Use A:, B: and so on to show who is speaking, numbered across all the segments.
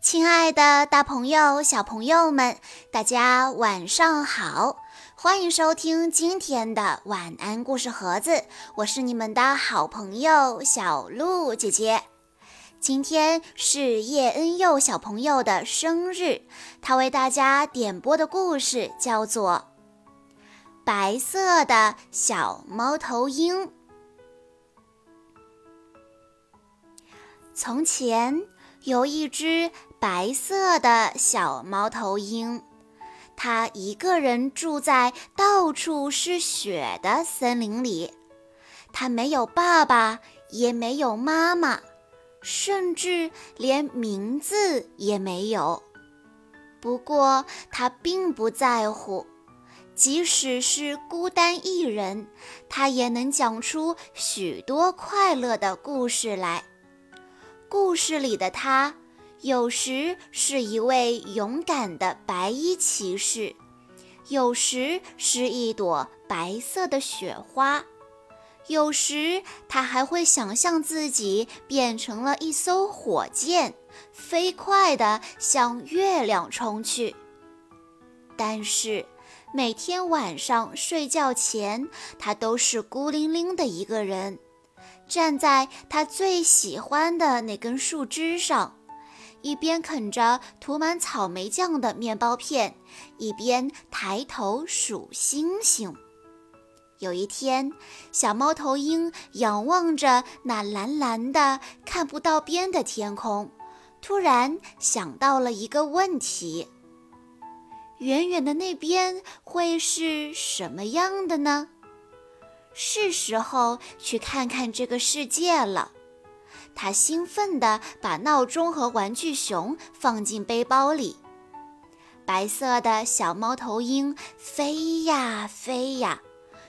A: 亲爱的，大朋友、小朋友们，大家晚上好！欢迎收听今天的晚安故事盒子，我是你们的好朋友小鹿姐姐。今天是叶恩佑小朋友的生日，他为大家点播的故事叫做《白色的小猫头鹰》。从前有一只。白色的小猫头鹰，它一个人住在到处是雪的森林里。它没有爸爸，也没有妈妈，甚至连名字也没有。不过，它并不在乎，即使是孤单一人，它也能讲出许多快乐的故事来。故事里的他。有时是一位勇敢的白衣骑士，有时是一朵白色的雪花，有时他还会想象自己变成了一艘火箭，飞快地向月亮冲去。但是每天晚上睡觉前，他都是孤零零的一个人，站在他最喜欢的那根树枝上。一边啃着涂满草莓酱的面包片，一边抬头数星星。有一天，小猫头鹰仰望着那蓝蓝的、看不到边的天空，突然想到了一个问题：远远的那边会是什么样的呢？是时候去看看这个世界了。他兴奋地把闹钟和玩具熊放进背包里。白色的小猫头鹰飞呀飞呀，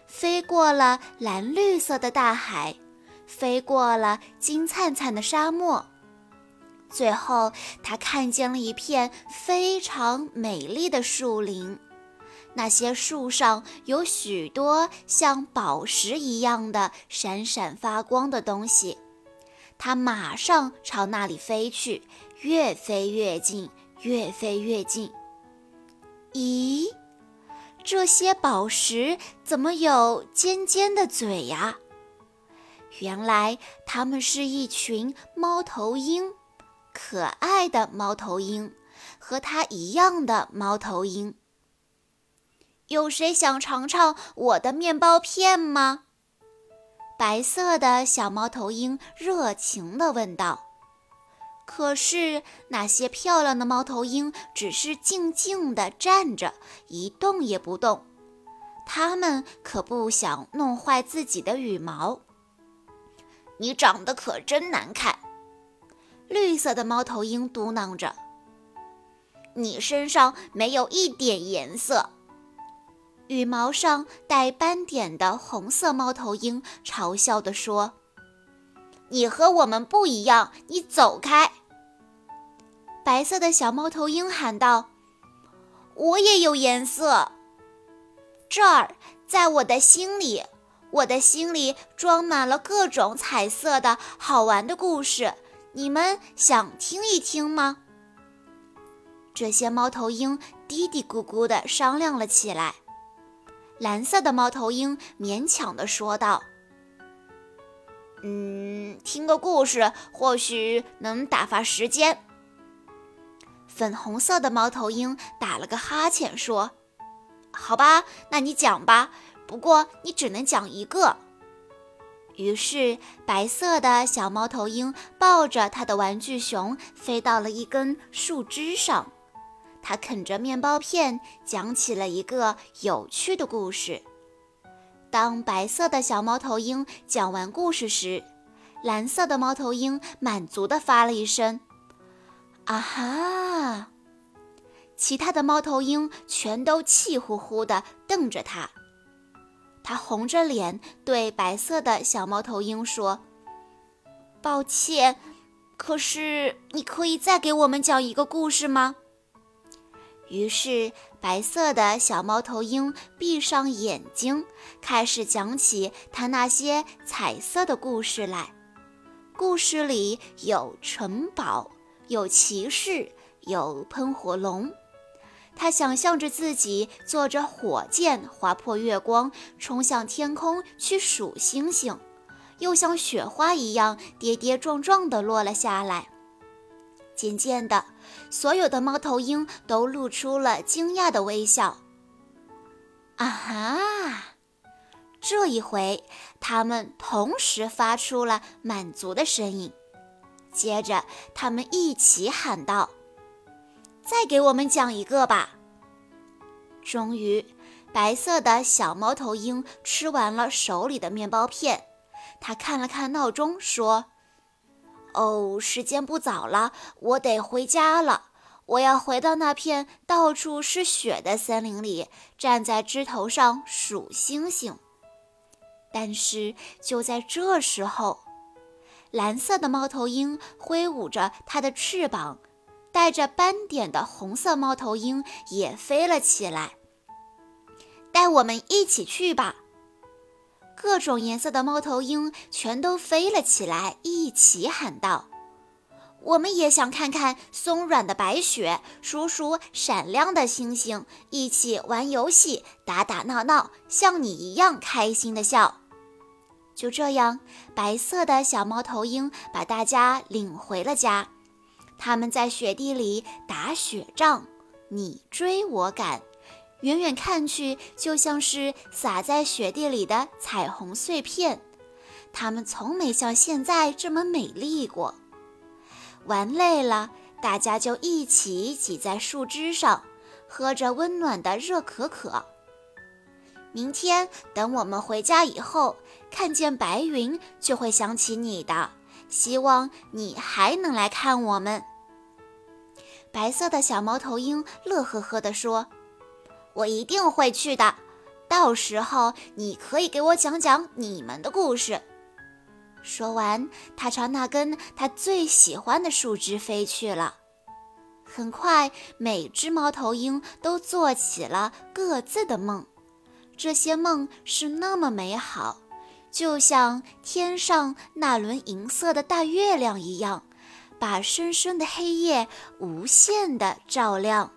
A: 飞过了蓝绿色的大海，飞过了金灿灿的沙漠。最后，它看见了一片非常美丽的树林，那些树上有许多像宝石一样的闪闪发光的东西。它马上朝那里飞去，越飞越近，越飞越近。咦，这些宝石怎么有尖尖的嘴呀？原来它们是一群猫头鹰，可爱的猫头鹰，和它一样的猫头鹰。有谁想尝尝我的面包片吗？白色的小猫头鹰热情地问道：“可是那些漂亮的猫头鹰只是静静地站着，一动也不动。它们可不想弄坏自己的羽毛。”你长得可真难看，绿色的猫头鹰嘟囔着：“你身上没有一点颜色。”羽毛上带斑点的红色猫头鹰嘲笑地说：“你和我们不一样，你走开！”白色的小猫头鹰喊道：“我也有颜色，这儿，在我的心里，我的心里装满了各种彩色的好玩的故事，你们想听一听吗？”这些猫头鹰嘀嘀咕咕地商量了起来。蓝色的猫头鹰勉强地说道：“嗯，听个故事或许能打发时间。”粉红色的猫头鹰打了个哈欠说：“好吧，那你讲吧，不过你只能讲一个。”于是，白色的小猫头鹰抱着它的玩具熊飞到了一根树枝上。他啃着面包片，讲起了一个有趣的故事。当白色的小猫头鹰讲完故事时，蓝色的猫头鹰满足地发了一声：“啊哈！”其他的猫头鹰全都气呼呼地瞪着他。他红着脸对白色的小猫头鹰说：“抱歉，可是你可以再给我们讲一个故事吗？”于是，白色的小猫头鹰闭上眼睛，开始讲起它那些彩色的故事来。故事里有城堡，有骑士，有喷火龙。他想象着自己坐着火箭划破月光，冲向天空去数星星，又像雪花一样跌跌撞撞地落了下来。渐渐的，所有的猫头鹰都露出了惊讶的微笑。啊哈！这一回，他们同时发出了满足的声音。接着，他们一起喊道：“再给我们讲一个吧！”终于，白色的小猫头鹰吃完了手里的面包片，他看了看闹钟，说。哦，时间不早了，我得回家了。我要回到那片到处是雪的森林里，站在枝头上数星星。但是就在这时候，蓝色的猫头鹰挥舞着它的翅膀，带着斑点的红色猫头鹰也飞了起来。带我们一起去吧。各种颜色的猫头鹰全都飞了起来，一起喊道：“我们也想看看松软的白雪，数数闪亮的星星，一起玩游戏，打打闹闹，像你一样开心的笑。”就这样，白色的小猫头鹰把大家领回了家。他们在雪地里打雪仗，你追我赶。远远看去，就像是洒在雪地里的彩虹碎片。它们从没像现在这么美丽过。玩累了，大家就一起挤在树枝上，喝着温暖的热可可。明天等我们回家以后，看见白云就会想起你的。希望你还能来看我们。白色的小猫头鹰乐呵呵地说。我一定会去的，到时候你可以给我讲讲你们的故事。说完，他朝那根他最喜欢的树枝飞去了。很快，每只猫头鹰都做起了各自的梦，这些梦是那么美好，就像天上那轮银色的大月亮一样，把深深的黑夜无限的照亮。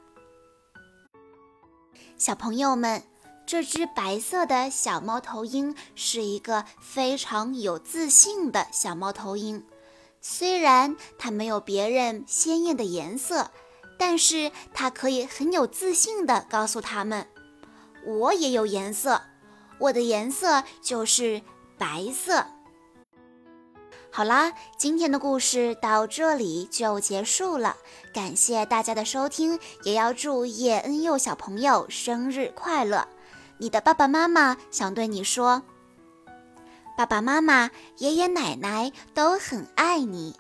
A: 小朋友们，这只白色的小猫头鹰是一个非常有自信的小猫头鹰。虽然它没有别人鲜艳的颜色，但是它可以很有自信地告诉他们：“我也有颜色，我的颜色就是白色。”好啦，今天的故事到这里就结束了。感谢大家的收听，也要祝叶恩佑小朋友生日快乐。你的爸爸妈妈想对你说：爸爸妈妈、爷爷奶奶都很爱你，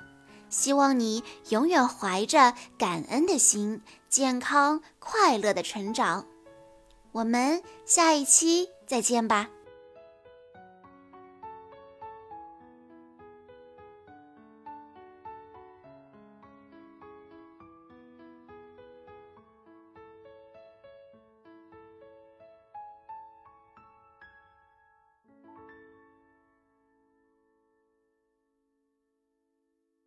A: 希望你永远怀着感恩的心，健康快乐的成长。我们下一期再见吧。